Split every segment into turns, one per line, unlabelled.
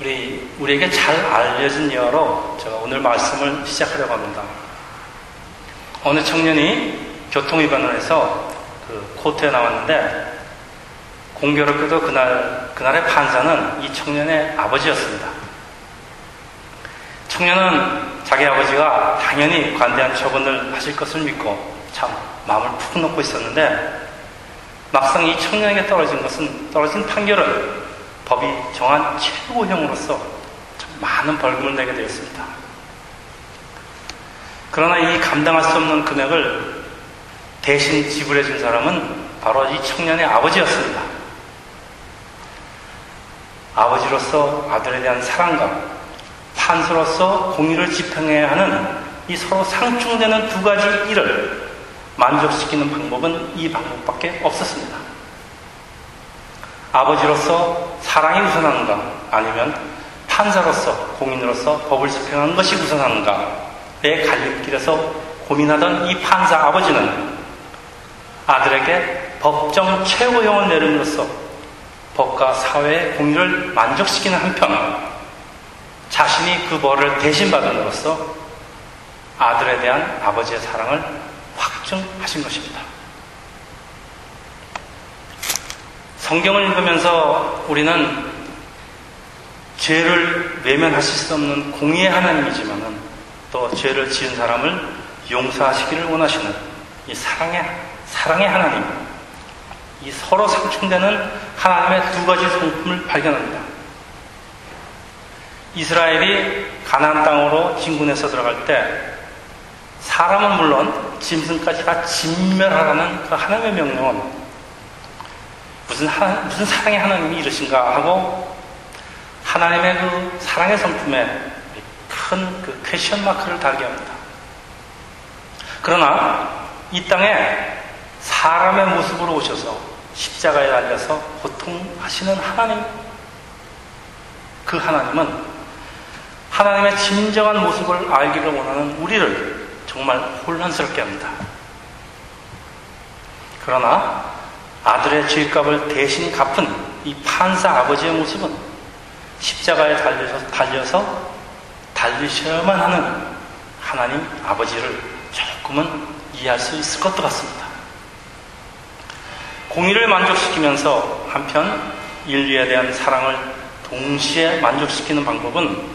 우리, 우리에게 잘 알려진 예화로 제가 오늘 말씀을 시작하려고 합니다. 어느 청년이 교통위반을 해서 그 코트에 나왔는데 공교롭게도 그날, 그날의 판사는 이 청년의 아버지였습니다. 청년은 자기 아버지가 당연히 관대한 처분을 하실 것을 믿고 참 마음을 푹 놓고 있었는데 막상 이 청년에게 떨어진 것은 떨어진 판결은 법이 정한 최고형으로서 많은 벌금을 내게 되었습니다. 그러나 이 감당할 수 없는 금액을 대신 지불해 준 사람은 바로 이 청년의 아버지였습니다. 아버지로서 아들에 대한 사랑과 판사로서 공의를 집행해야 하는 이 서로 상충되는 두 가지 일을 만족시키는 방법은 이 방법밖에 없었습니다. 아버지로서 사랑이 우선하는가 아니면 판사로서 공인으로서 법을 집행하는 것이 우선하는가의 갈림길에서 고민하던 이 판사 아버지는 아들에게 법정 최고형을 내림으로써 법과 사회의 공의를 만족시키는 한편 자신이 그 벌을 대신 받음으로써 아들에 대한 아버지의 사랑을 확증하신 것입니다. 성경을 읽으면서 우리는 죄를 외면하실 수 없는 공의의 하나님이지만은 또 죄를 지은 사람을 용서하시기를 원하시는 이 사랑의 사랑의 하나님, 이 서로 상충되는 하나님의 두 가지 성품을 발견합니다. 이스라엘이 가나안 땅으로 진군해서 들어갈 때 사람은 물론 짐승까지 다 진멸하라는 그 하나님의 명령은 무슨 하, 무슨 사랑의 하나님이 이러신가 하고 하나님의 그 사랑의 성품에 큰 그 question mark를 달게 합니다. 그러나 이 땅에 사람의 모습으로 오셔서 십자가에 달려서 고통하시는 하나님 그 하나님은 하나님의 진정한 모습을 알기를 원하는 우리를 정말 혼란스럽게 합니다. 그러나 아들의 죄값을 대신 갚은 이 판사 아버지의 모습은 십자가에 달려서, 달려서 달리셔야만 하는 하나님 아버지를 조금은 이해할 수 있을 것도 같습니다. 공의를 만족시키면서 한편 인류에 대한 사랑을 동시에 만족시키는 방법은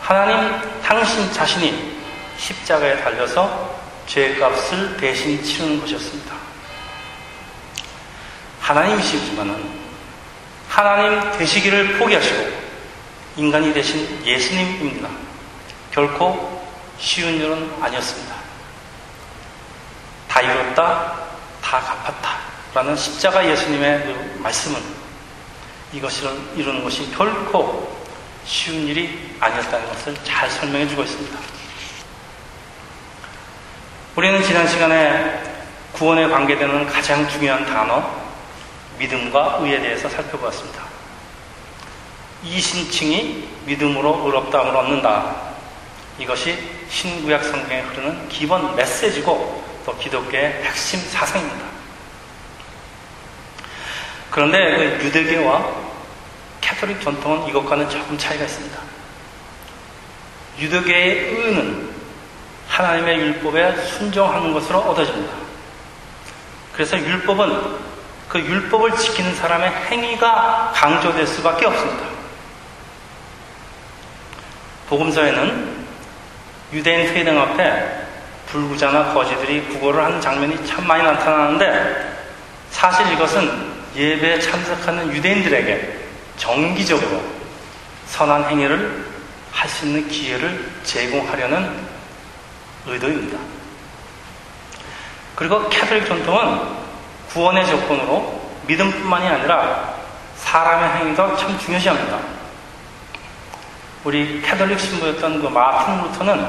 하나님 당신 자신이 십자가에 달려서 죄값을 대신 치르는 것이었습니다. 하나님이시지만은 하나님 되시기를 포기하시고 인간이 되신 예수님입니다. 결코 쉬운 일은 아니었습니다. 다 이뤘다, 다 갚았다. 라는 십자가 예수님의 그 말씀은 이것을 이루는 것이 결코 쉬운 일이 아니었다는 것을 잘 설명해 주고 있습니다. 우리는 지난 시간에 구원에 관계되는 가장 중요한 단어, 믿음과 의에 대해서 살펴보았습니다. 이 신칭이 믿음으로 의롭다함을 얻는다. 이것이 신구약 성경에 흐르는 기본 메시지고 또 기독교의 핵심 사상입니다. 그런데 그 유대교와 캐톨릭 전통은 이것과는 조금 차이가 있습니다. 유대교의 의는 하나님의 율법에 순종하는 것으로 얻어집니다. 그래서 율법은 그 율법을 지키는 사람의 행위가 강조될 수밖에 없습니다. 복음서에는 유대인 회당 앞에 불구자나 거지들이 구걸을 하는 장면이 참 많이 나타나는데 사실 이것은 예배에 참석하는 유대인들에게 정기적으로 선한 행위를 할 수 있는 기회를 제공하려는 의도입니다. 그리고 캐톨릭 전통은 구원의 조건으로 믿음뿐만이 아니라 사람의 행위도 참 중요시합니다. 우리 캐톨릭 신부였던 그 마틴 루터는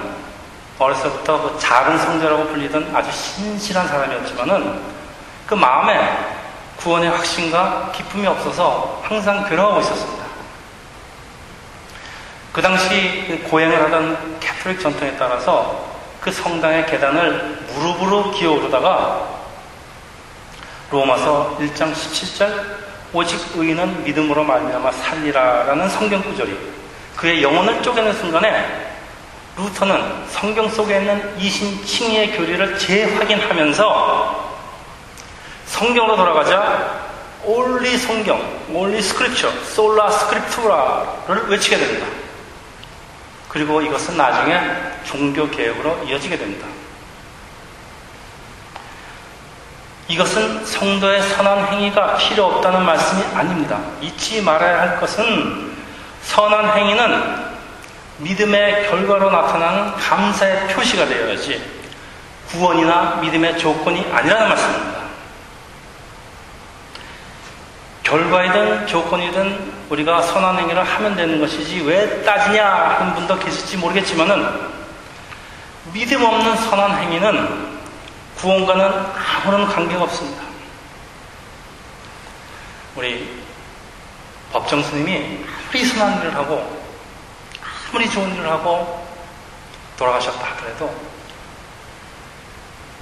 어려서부터 그 작은 성자라고 불리던 아주 신실한 사람이었지만은 그 마음에 구원의 확신과 기쁨이 없어서 항상 괴로워하고 있었습니다. 그 당시 고행을 하던 캐톨릭 전통에 따라서 그 성당의 계단을 무릎으로 기어오르다가 로마서 1장 17절 오직 의인은 믿음으로 말미암아 살리라라는 성경 구절이 그의 영혼을 쪼개는 순간에 루터는 성경 속에 있는 이신칭의의 교리를 재확인하면서 성경으로 돌아가자 only 성경, only Scripture, Sola Scriptura를 외치게 됩니다. 그리고 이것은 나중에 종교 개혁으로 이어지게 됩니다. 이것은 성도의 선한 행위가 필요 없다는 말씀이 아닙니다. 잊지 말아야 할 것은 선한 행위는 믿음의 결과로 나타나는 감사의 표시가 되어야지 구원이나 믿음의 조건이 아니라는 말씀입니다. 결과이든 조건이든 우리가 선한 행위를 하면 되는 것이지 왜 따지냐 하는 분도 계실지 모르겠지만은 믿음 없는 선한 행위는 구원과는 아무런 관계가 없습니다. 우리 법정 스님이 아무리 선한 일을 하고 아무리 좋은 일을 하고 돌아가셨다 하더라도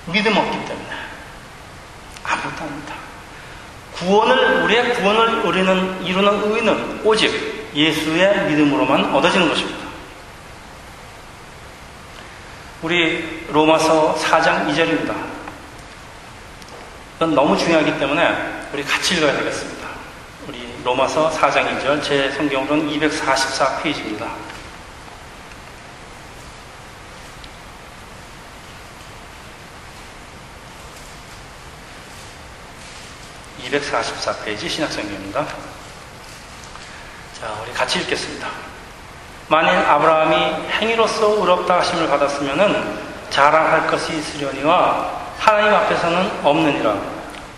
믿음 없기 때문에 아무것도 아닙니다. 구원을 우리의 구원을 우리는 이루는 의는 오직 예수의 믿음으로만 얻어지는 것입니다. 우리 로마서 4장 2절입니다. 이건 너무 중요하기 때문에 우리 같이 읽어야 되겠습니다. 우리 로마서 4장 2절 제 성경으로는 244페이지입니다. 244페이지 신약성경입니다. 자, 우리 같이 읽겠습니다. 만일 아브라함이 행위로서 의롭다 하심을 받았으면 자랑할 것이 있으려니와 하나님 앞에서는 없느니라.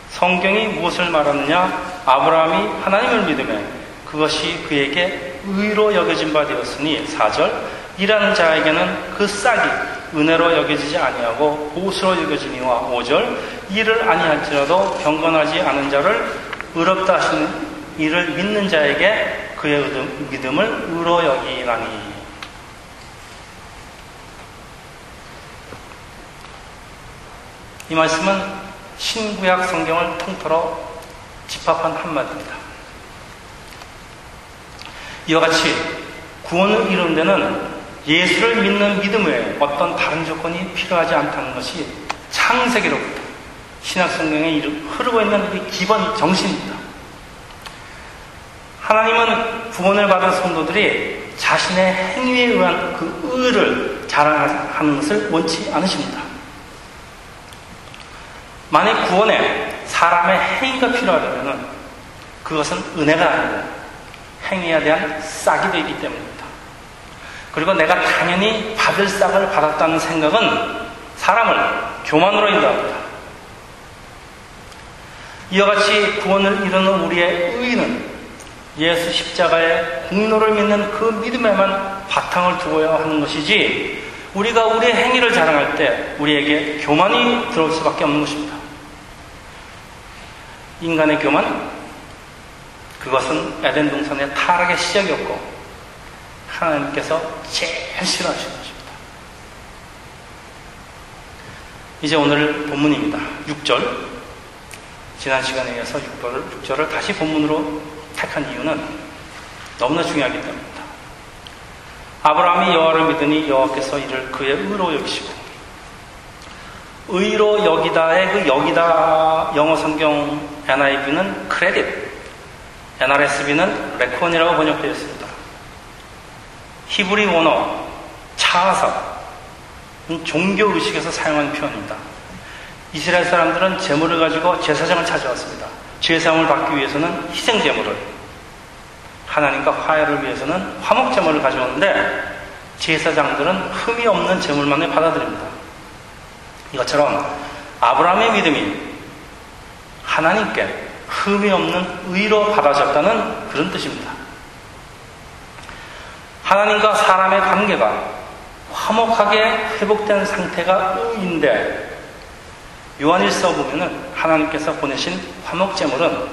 성경이 무엇을 말하느냐? 아브라함이 하나님을 믿음에 그것이 그에게 의로 여겨진 바 되었으니 4절 이라는 자에게는 그 싹이 은혜로 여겨지지 아니하고 보수로 여겨지니와 5절 이를 아니할지라도 경건하지 않은 자를 의롭다 하시는 이를 믿는 자에게 그의 믿음을 의로 여기나니 이 말씀은 신구약 성경을 통틀어 집합한 한마디입니다. 이와 같이 구원을 이루는 데는 예수를 믿는 믿음 외에 어떤 다른 조건이 필요하지 않다는 것이 창세기로부터 신약 성경에 흐르고 있는 기본 정신입니다. 하나님은 구원을 받은 성도들이 자신의 행위에 의한 그 의를 자랑하는 것을 원치 않으십니다. 만약 구원에 사람의 행위가 필요하다면 그것은 은혜가 아니고 행위에 대한 싹이 되기 때문입니다. 그리고 내가 당연히 받을 싹을 받았다는 생각은 사람을 교만으로 인도합니다. 이와 같이 구원을 이루는 우리의 의는 예수 십자가의 공로를 믿는 그 믿음에만 바탕을 두어야 하는 것이지 우리가 우리의 행위를 자랑할 때 우리에게 교만이 들어올 수밖에 없는 것입니다. 인간의 교만 그것은 에덴 동산의 타락의 시작이었고 하나님께서 제일 싫어하시는 것입니다. 이제 오늘 본문입니다. 6절 지난 시간에 이어서 6절을, 6절을 다시 본문으로 택한 이유는 너무나 중요하기 때문입니다. 아브라함이 여호와를 믿으니 여호와께서 이를 그의 의로 여기시고 의로 여기다의 그 여기다 영어 성경 NIV는 크레딧, NRSV는 레콘이라고 번역되어 있습니다. 히브리 원어 차하사 종교 의식에서 사용하는 표현입니다. 이스라엘 사람들은 재물을 가지고 제사장을 찾아왔습니다. 죄사함을 받기 위해서는 희생 제물을 하나님과 화해를 위해서는 화목 제물을 가져오는데 제사장들은 흠이 없는 제물만을 받아들입니다. 이것처럼 아브라함의 믿음이 하나님께 흠이 없는 의로 받아졌다는 그런 뜻입니다. 하나님과 사람의 관계가 화목하게 회복된 상태가 의인데 요한일서 보면은 하나님께서 보내신 화목제물은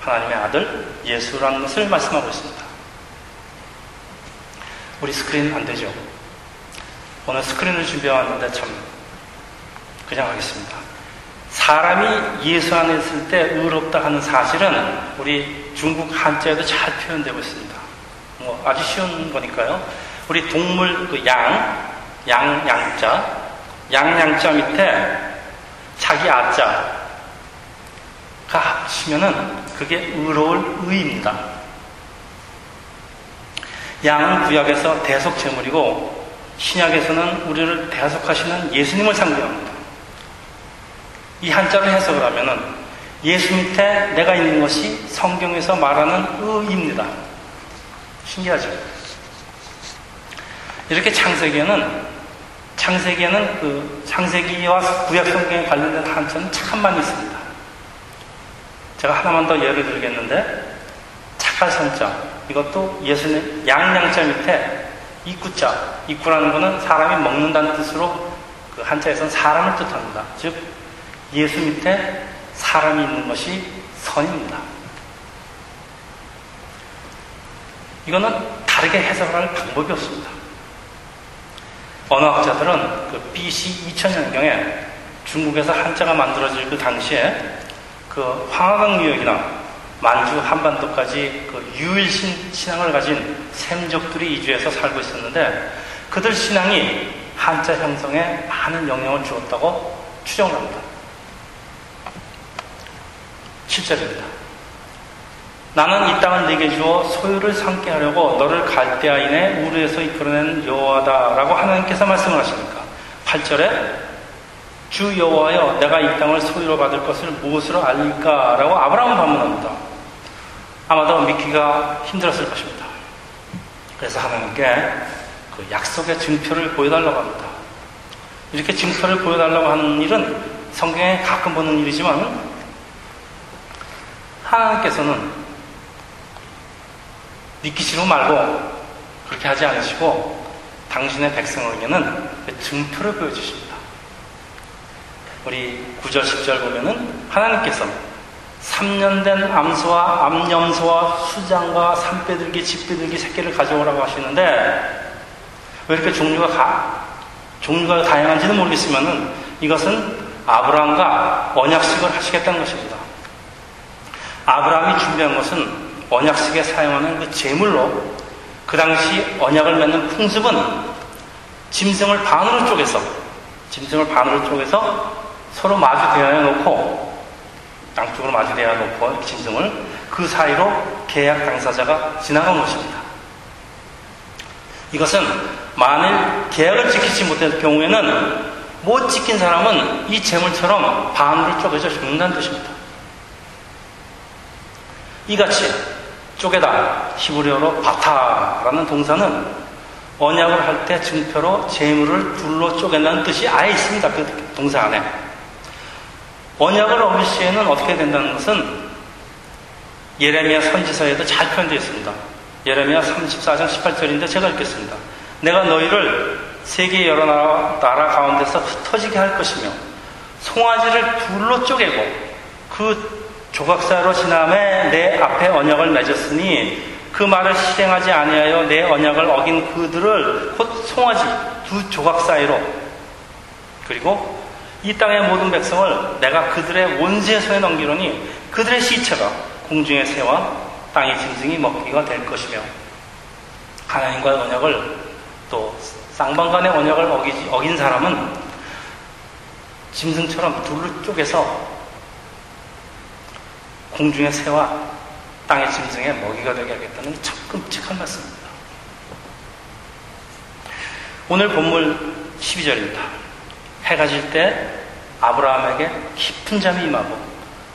하나님의 아들 예수라는 것을 말씀하고 있습니다. 우리 스크린 안 되죠? 오늘 스크린을 준비해왔는데 참 그냥 하겠습니다. 사람이 예수 안에 있을 때 의롭다 하는 사실은 우리 중국 한자에도 잘 표현되고 있습니다. 뭐 아주 쉬운 거니까요. 우리 동물 그 양, 양, 양자, 양, 양자 밑에 자기 아자가 합치면은 그게 의로울 의입니다. 양은 구약에서 대속 제물이고 신약에서는 우리를 대속하시는 예수님을 상징합니다. 이 한자로 해석을 하면은 예수 밑에 내가 있는 것이 성경에서 말하는 의입니다. 신기하죠? 이렇게 창세기에는 창세기에는 그 창세기와 구약 성경에 관련된 참 많이 있습니다. 제가 하나만 더 예를 들겠는데 착할 선자 이것도 예수님 양양자 밑에 입구자 입구라는 것은 사람이 먹는다는 뜻으로 그 한자에서는 사람을 뜻합니다. 즉 예수 밑에 사람이 있는 것이 선입니다. 이거는 다르게 해석을 할 방법이 없습니다. 언어학자들은 그 BC 2000년경에 중국에서 한자가 만들어질 그 당시에 그 황하강 유역이나 만주 한반도까지 그 유일신 신앙을 가진 샘족들이 이주해서 살고 있었는데 그들 신앙이 한자 형성에 많은 영향을 주었다고 추정을 합니다. 실절입니다. 나는 이 땅을 내게 주어 소유를 삼게 하려고 너를 갈대아인의 우르에서 이끌어낸 여호와다라고 하나님께서 말씀을 하시니까 8절에 주 여호와여 내가 이 땅을 소유로 받을 것을 무엇으로 알릴까라고 아브라함을 반문합니다. 아마도 믿기가 힘들었을 것입니다. 그래서 하나님께 그 약속의 증표를 보여달라고 합니다. 이렇게 증표를 보여달라고 하는 일은 성경에 가끔 보는 일이지만 하나님께서는 믿기시로 말고 그렇게 하지 않으시고 당신의 백성에게는 증표를 보여주십니다. 우리 9절, 10절 보면은 하나님께서 3년 된 암소와 암염소와 수장과 산빼들기, 집빼들기 새끼를 가져오라고 하시는데 왜 이렇게 종류가 가, 종류가 다양한지는 모르겠지만은 이것은 아브라함과 언약식을 하시겠다는 것입니다. 아브라함이 준비한 것은 언약식에 사용하는 그 제물로 그 당시 언약을 맺는 풍습은 짐승을 반으로 쪼개서 짐승을 반으로 쪼개서 서로 마주대어 놓고 양쪽으로 마주대어 놓고 짐승을 그 사이로 계약 당사자가 지나간 것입니다. 이것은 만일 계약을 지키지 못할 경우에는 못 지킨 사람은 이 재물처럼 반으로 쪼개져 죽는다는 뜻입니다. 이같이 쪼개다 히브리어로 바타라는 동사는 언약을 할 때 증표로 재물을 둘로 쪼갠다는 뜻이 아예 있습니다. 그 동사 안에. 언약을 어길 시에는 어떻게 된다는 것은 예레미야 선지서에도 잘 표현되어 있습니다. 예레미야 34장 18절인데 제가 읽겠습니다. 내가 너희를 세계 여러 나라, 나라 가운데서 흩어지게 할 것이며 송아지를 둘로 쪼개고 그 조각사로 지남에 내 앞에 언약을 맺었으니 그 말을 실행하지 아니하여 내 언약을 어긴 그들을 곧 송아지 두 조각 사이로. 그리고 이 땅의 모든 백성을 내가 그들의 원수의 손에 넘기려니 그들의 시체가 공중의 새와 땅의 짐승이 먹기가 될 것이며 하나님과의 언약을 또 쌍방간의 언약을 어기지, 어긴 사람은 짐승처럼 둘로 쪼개서 공중의 새와 땅의 짐승의 먹이가 되게 하겠다는 참 끔찍한 말씀입니다. 오늘 본물 12절입니다. 해가 질 때 아브라함에게 깊은 잠이 임하고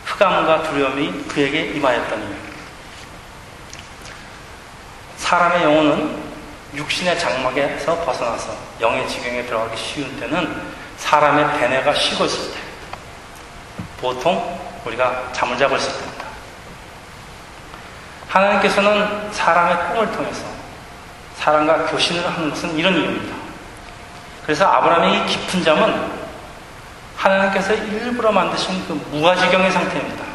흑암과 두려움이 그에게 임하였더니 사람의 영혼은 육신의 장막에서 벗어나서 영의 지경에 들어가기 쉬운 때는 사람의 배뇌가 쉬고 있을 때 보통 우리가 잠을 자고 있을 때입니다. 하나님께서는 사람의 꿈을 통해서 사람과 교신을 하는 것은 이런 이유입니다. 그래서 아브라함의 깊은 잠은 하나님께서 일부러 만드신 그 무아지경의 상태입니다.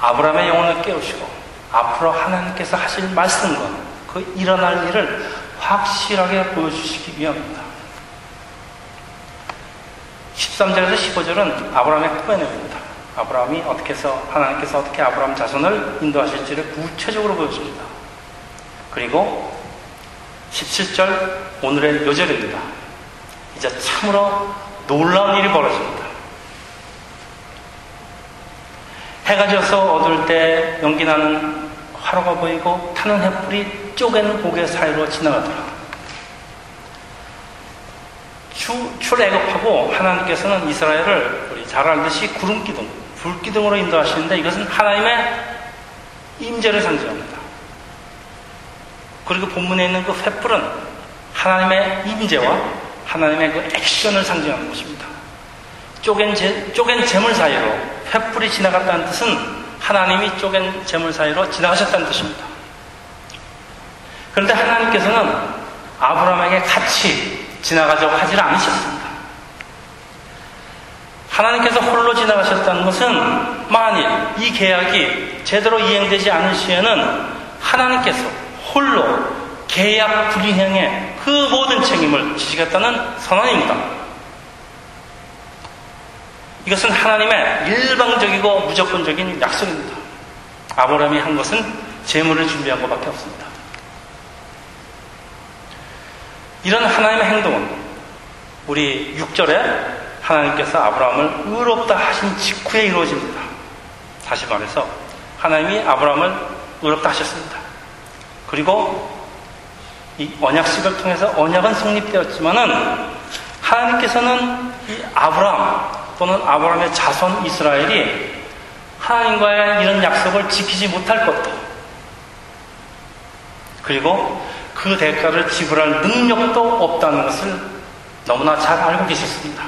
아브라함의 영혼을 깨우시고 앞으로 하나님께서 하실 말씀과 그 일어날 일을 확실하게 보여주시기 위함입니다. 13절에서 15절은 아브라함의 꿈의 내용입니다. 아브라함이 어떻게 해서 하나님께서 어떻게 아브라함 자손을 인도하실지를 구체적으로 보여줍니다. 그리고 17절 오늘의 요절입니다. 이제 참으로 놀라운 일이 벌어집니다. 해가 져서 어두울 때 연기 나는 화로가 보이고 타는 햇불이 쪼개는 고개 사이로 지나가더라. 출, 출애굽하고 하나님께서는 이스라엘을 우리 잘 알듯이 구름 기둥, 불 기둥으로 인도하시는데 이것은 하나님의 임재를 상징합니다. 그리고 본문에 있는 그 횃불은 하나님의 임재와 하나님의 그 액션을 상징하는 것입니다. 쪼갠, 재, 쪼갠 재물 사이로 횃불이 지나갔다는 뜻은 하나님이 쪼갠 재물 사이로 지나가셨다는 뜻입니다. 그런데 하나님께서는 아브라함에게 같이 지나가자고 하지 않으셨습니다. 하나님께서 홀로 지나가셨다는 것은 만일 이 계약이 제대로 이행되지 않을 시에는 하나님께서 홀로 계약 불이행의 그 모든 책임을 지시겠다는 선언입니다. 이것은 하나님의 일방적이고 무조건적인 약속입니다. 아브라함이 한 것은 재물을 준비한 것밖에 없습니다. 이런 하나님의 행동은 우리 6절에 하나님께서 아브라함을 의롭다 하신 직후에 이루어집니다. 다시 말해서 하나님이 아브라함을 의롭다 하셨습니다. 그리고 이 언약식을 통해서 언약은 성립되었지만은 하나님께서는 이 아브라함 또는 아브라함의 자손 이스라엘이 하나님과의 이런 약속을 지키지 못할 것도 그리고 그 대가를 지불할 능력도 없다는 것을 너무나 잘 알고 계셨습니다.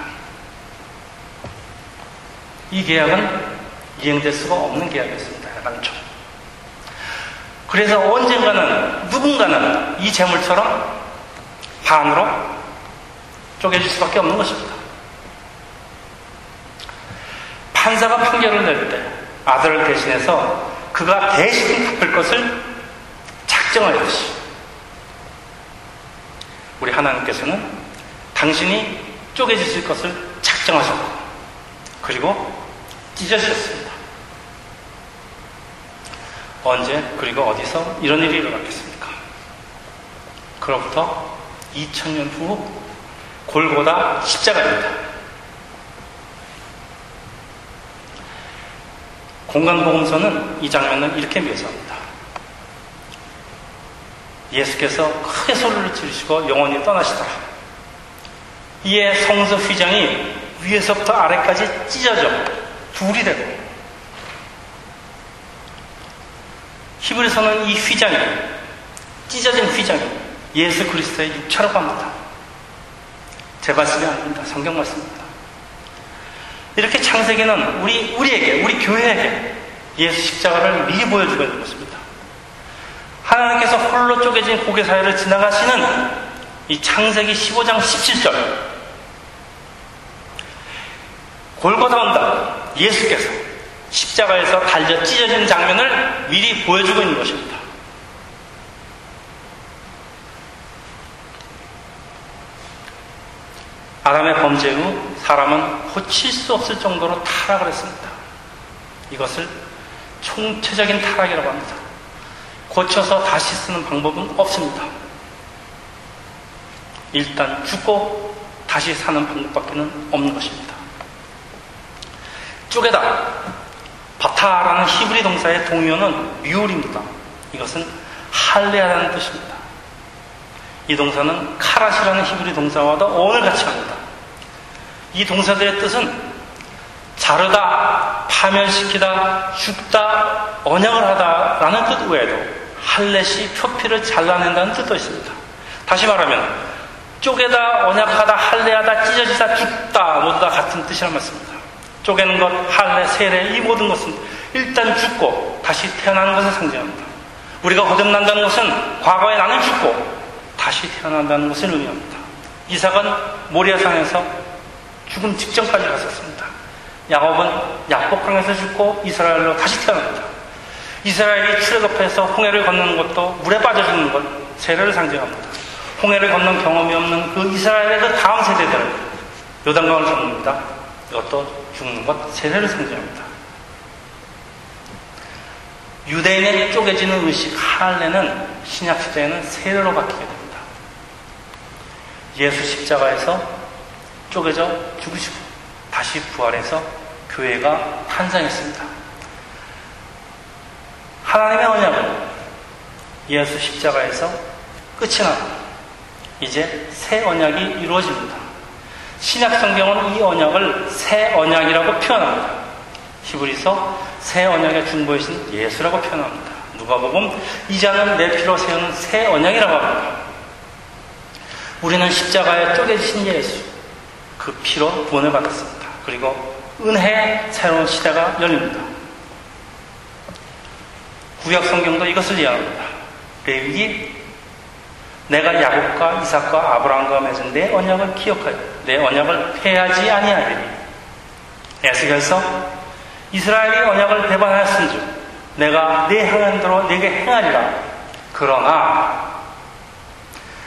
이 계약은 이행될 수가 없는 계약이었습니다. 애당초. 그래서 언젠가는 누군가는 이 재물처럼 반으로 쪼개질 수밖에 없는 것입니다. 판사가 판결을 낼 때 아들을 대신해서 그가 대신 갚을 것을 작정하였지. 우리 하나님께서는 당신이 쪼개지실 것을 작정하셨고, 그리고 찢어졌습니다. 언제, 그리고 어디서 이런 일이 일어났겠습니까? 그로부터 2000년 후 골고다 십자가입니다. 공간보험서는 이 장면을 이렇게 묘사합니다. 예수께서 크게 소리를 지르시고 영원히 떠나시더라. 이에 성서 휘장이 위에서부터 아래까지 찢어져 둘이 되고 히브리서는 이 휘장이 찢어진 휘장이 예수 그리스도의 육체라고 합니다. 제 말씀이 아닙니다. 성경 말씀입니다. 이렇게 창세기는 우리 우리에게 우리 교회에게 예수 십자가를 미리 보여주고 있는 것입니다. 하나님께서 홀로 쪼개진 고개 사이를 지나가시는 이 창세기 15장 17절 골고다 온다 예수께서 십자가에서 달려 찢어진 장면을 미리 보여주고 있는 것입니다. 아담의 범죄 후 사람은 고칠 수 없을 정도로 타락을 했습니다. 이것을 총체적인 타락이라고 합니다. 고쳐서 다시 쓰는 방법은 없습니다. 일단 죽고 다시 사는 방법밖에는 없는 것입니다. 쪼개다. 바타라는 히브리 동사의 동요는 뮤울입니다. 이것은 할례하라는 뜻입니다. 이 동사는 카라시라는 히브리 동사와도 어원을 같이 합니다. 이 동사들의 뜻은 자르다, 파멸시키다, 죽다, 언약을 하다라는 뜻 외에도 할렛이 표피를 잘라낸다는 뜻도 있습니다. 다시 말하면 쪼개다, 언약하다, 할례하다, 찢어지다, 죽다 모두 다 같은 뜻이란 말씀입니다. 쪼개는 것, 할례, 세례 이 모든 것은 일단 죽고 다시 태어나는 것을 상징합니다. 우리가 거듭난다는 것은 과거에 나는 죽고 다시 태어난다는 것을 의미합니다. 이삭은 모리아산에서 죽음 직전까지 갔었습니다. 야곱은 약복강에서 죽고 이스라엘로 다시 태어납니다. 이스라엘이 출애굽해서 홍해를 건너는 것도 물에 빠져 죽는 것, 세례를 상징합니다. 홍해를 건넌 경험이 없는 그 이스라엘의 그 다음 세대들을 요단강을 건넙니다. 이것도 죽는 것, 세례를 상징합니다. 유대인의 쪼개지는 의식 할례는 신약 시대에는 세례로 바뀌게 됩니다. 예수 십자가에서 쪼개져 죽으시고 다시 부활해서 교회가 탄생했습니다. 하나님의 언약은 예수 십자가에서 끝이 납니다. 이제 새 언약이 이루어집니다. 신약 성경은 이 언약을 새 언약이라고 표현합니다. 히브리서 새 언약의 중보이신 예수라고 표현합니다. 누가복음 이자는 내 피로 세우는 새 언약이라고 합니다. 우리는 십자가에 쪼개지신 예수 그 피로 구원을 받았습니다. 그리고 은혜의 새로운 시대가 열립니다. 구약 성경도 이것을 이해합니다. 레위기 내가 야곱과 이삭과 아브라함과 맺은 내 언약을 기억하여 내 언약을 폐하지 아니하리니 에스겔서 이스라엘이 언약을 배반하였은즉 내가 내 행한 대로 내게 행하리라 그러나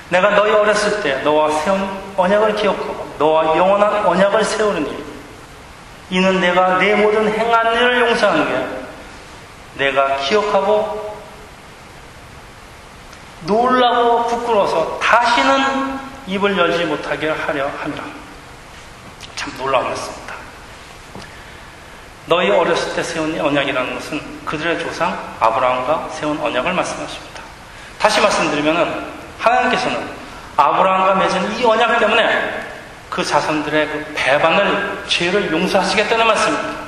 내가 너희 어렸을 때 너와 세운 언약을 기억하고 너와 영원한 언약을 세우느니 이는 내가 내 모든 행한 일을 용서하는 게 내가 기억하고 놀라고 부끄러워서 다시는 입을 열지 못하게 하려 합니다. 참 놀라운 말씀입니다. 너희 어렸을 때 세운 언약이라는 것은 그들의 조상 아브라함과 세운 언약을 말씀하십니다. 다시 말씀드리면 하나님께서는 아브라함과 맺은 이 언약 때문에 그 자손들의 그 배반을 죄를 용서하시겠다는 말씀입니다.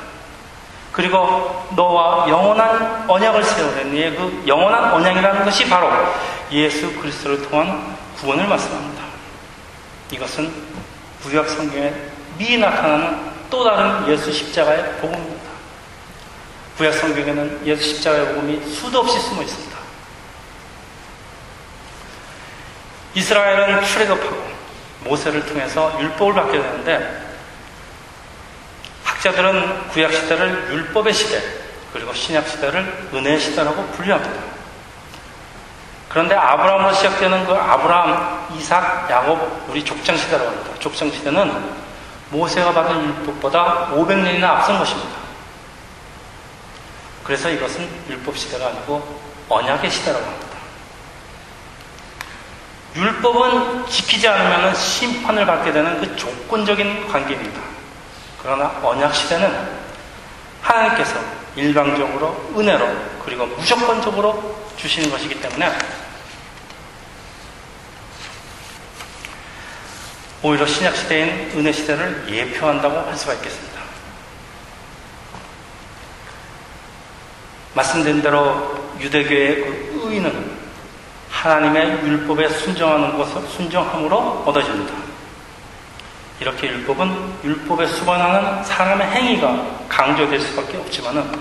그리고 너와 영원한 언약을 세우려니 그 영원한 언약이라는 것이 바로 예수 그리스도를 통한 구원을 말씀합니다. 이것은 구약 성경에 미리 나타나는 또 다른 예수 십자가의 복음입니다. 구약 성경에는 예수 십자가의 복음이 수도 없이 숨어 있습니다. 이스라엘은 출애굽하고 모세를 통해서 율법을 받게 되는데 학자들은 구약 시대를 율법의 시대 그리고 신약 시대를 은혜의 시대라고 분류합니다. 그런데 아브라함으로 시작되는 그 아브라함, 이삭, 야곱, 우리 족장 시대라고 합니다. 족장 시대는 모세가 받은 율법보다 500년이나 앞선 것입니다. 그래서 이것은 율법 시대가 아니고 언약의 시대라고 합니다. 율법은 지키지 않으면 심판을 받게 되는 그 조건적인 관계입니다. 그러나 언약 시대는 하나님께서 일방적으로 은혜로 그리고 무조건적으로 주시는 것이기 때문에 오히려 신약 시대인 은혜 시대를 예표한다고 할 수가 있겠습니다. 말씀드린 대로 유대교의 그 의는 하나님의 율법에 순정하는 것을 순정함으로 얻어집니다. 이렇게 율법은 율법에 수반하는 사람의 행위가 강조될 수밖에 없지만은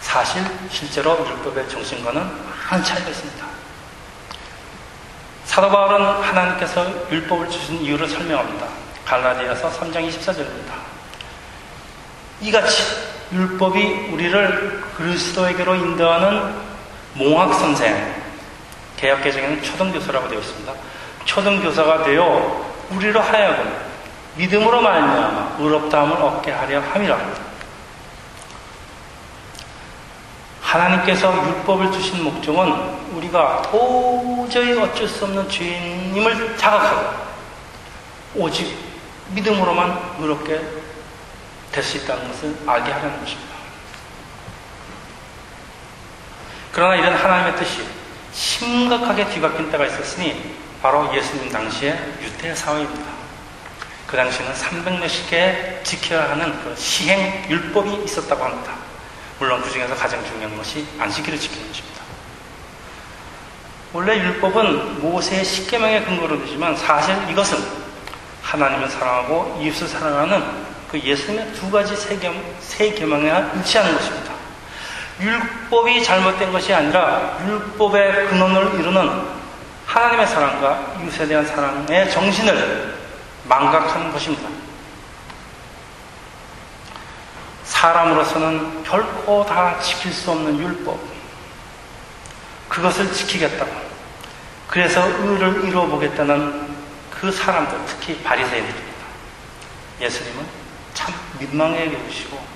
사실 실제로 율법의 정신과는 한 차이가 있습니다. 사도 바울은 하나님께서 율법을 주신 이유를 설명합니다. 갈라디아서 3장 24절입니다. 이같이 율법이 우리를 그리스도에게로 인도하는 몽학 선생, 개혁 개정에는 초등교사라고 되어 있습니다. 초등교사가 되어 우리로 하여금 믿음으로 말미암아 의롭다함을 얻게 하려 함이라. 하나님께서 율법을 주신 목적은 우리가 도저히 어쩔 수 없는 죄인임을 자각하고 오직 믿음으로만 의롭게 될 수 있다는 것을 알게 하려는 것입니다. 그러나 이런 하나님의 뜻이 심각하게 뒤바뀐 때가 있었으니 바로 예수님 당시의 유대 사회입니다. 그 당시에는 300몇십 개 지켜야 하는 그 시행 율법이 있었다고 합니다. 물론 그 중에서 가장 중요한 것이 안식일을 지키는 것입니다. 원래 율법은 모세의 십계명의 근거로 되지만 사실 이것은 하나님을 사랑하고 이웃을 사랑하는 그 예수님의 두 가지 세 계명, 세계명에 일치하는 것입니다. 율법이 잘못된 것이 아니라 율법의 근원을 이루는 하나님의 사랑과 이웃에 대한 사랑의 정신을 망각하는 것입니다. 사람으로서는 결코 다 지킬 수 없는 율법. 그것을 지키겠다고. 그래서 의를 이루어 보겠다는 그 사람들, 특히 바리새인들입니다. 예수님은 참 민망하게 여기시고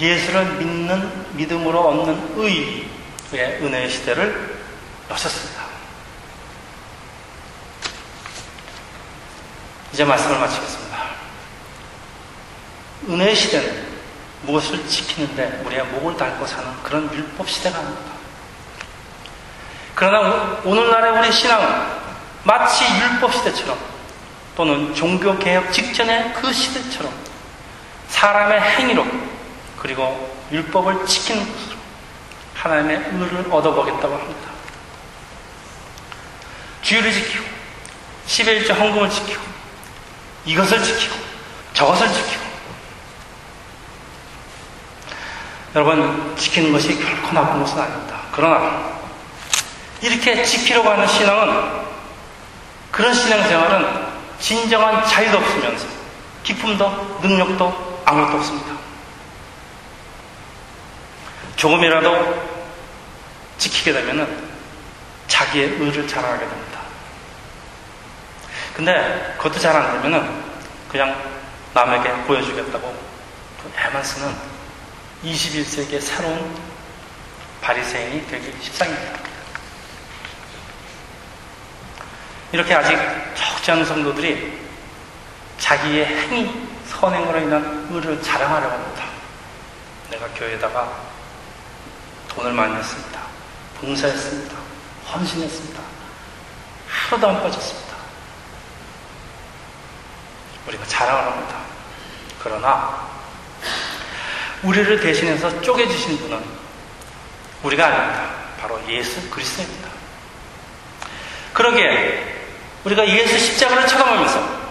예수를 믿는 믿음으로 얻는 의의 은혜의 시대를 여셨습니다. 이제 말씀을 마치겠습니다. 은혜의 시대는 무엇을 지키는데 우리가 목을 달고 사는 그런 율법 시대가 아닙니다. 그러나 오늘날의 우리 신앙은 마치 율법 시대처럼 또는 종교 개혁 직전의 그 시대처럼 사람의 행위로 그리고 율법을 지키는 것으로 하나님의 의를 얻어보겠다고 합니다. 주의를 지키고 11조 헌금을 지키고 이것을 지키고 저것을 지키고 여러분 지키는 것이 결코 나쁜 것은 아닙니다. 그러나 이렇게 지키려고 하는 신앙은 그런 신앙생활은 진정한 자유도 없으면서 기쁨도 능력도 아무것도 없습니다. 조금이라도 지키게 되면 자기의 의를 자랑하게 됩니다. 근데 그것도 잘 안 되면 그냥 남에게 보여주겠다고 그 애만 쓰는 21세기의 새로운 바리새인이 되기 십상입니다. 이렇게 아직 적지 않은 성도들이 자기의 행위, 선행으로 인한 의를 자랑하려고 합니다. 내가 교회에다가 돈을 많이 냈습니다. 봉사했습니다. 헌신했습니다. 하루도 안 빠졌습니다. 우리가 자랑을 합니다. 그러나 우리를 대신해서 쪼개주신 분은 우리가 아닙니다. 바로 예수 그리스도입니다. 그러기에 우리가 예수 십자가를 쳐다보면서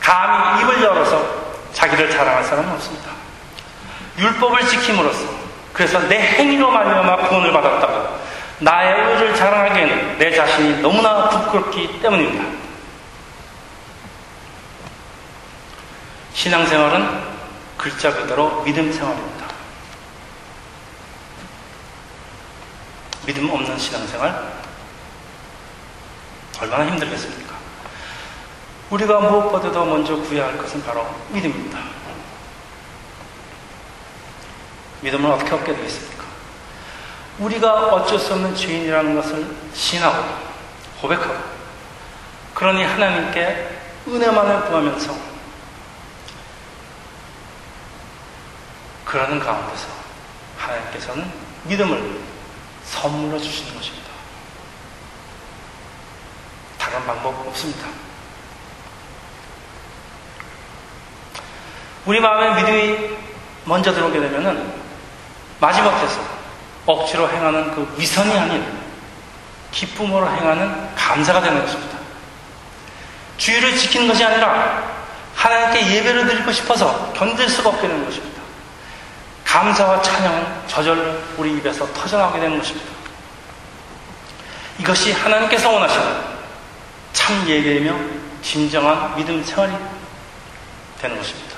감히 입을 열어서 자기를 자랑할 사람은 없습니다. 율법을 지킴으로써 그래서 내 행위로 말미암아 구원을 받았다고 나의 의를 자랑하기에는 내 자신이 너무나 부끄럽기 때문입니다. 신앙생활은 글자 그대로 믿음 생활입니다. 믿음 없는 신앙생활 얼마나 힘들겠습니까? 우리가 무엇보다도 먼저 구해야 할 것은 바로 믿음입니다. 믿음을 어떻게 얻게 되겠습니까? 우리가 어쩔 수 없는 죄인이라는 것을 신하고 고백하고 그러니 하나님께 은혜만을 구하면서 그러는 가운데서 하나님께서는 믿음을 선물로 주시는 것입니다. 다른 방법 없습니다. 우리 마음에 믿음이 먼저 들어오게 되면은 마지못해서 억지로 행하는 그 위선이 아닌 기쁨으로 행하는 감사가 되는 것입니다. 주의를 지키는 것이 아니라 하나님께 예배를 드리고 싶어서 견딜 수가 없게 되는 것입니다. 감사와 찬양은 저절로 우리 입에서 터져나오게 되는 것입니다. 이것이 하나님께서 원하시는 참 예배이며 진정한 믿음 생활이 되는 것입니다.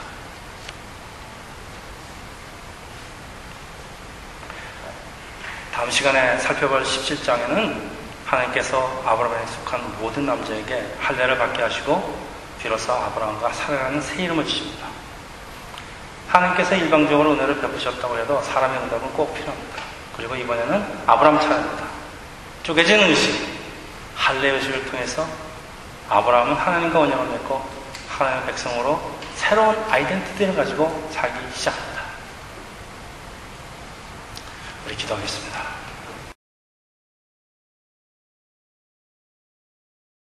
다음 시간에 살펴볼 17장에는 하나님께서 아브라함에 속한 모든 남자에게 할례를 받게 하시고 비로소 아브라함과 사랑하는 새 이름을 주십니다. 하나님께서 일방적으로 은혜를 베푸셨다고 해도 사람의 응답은 꼭 필요합니다. 그리고 이번에는 아브라함 차례입니다. 쪼개진 의식, 할례 의식을 통해서 아브라함은 하나님과 언약을 맺고 하나님의 백성으로 새로운 아이덴티티를 가지고 살기 시작합니다. 우리 기도하겠습니다.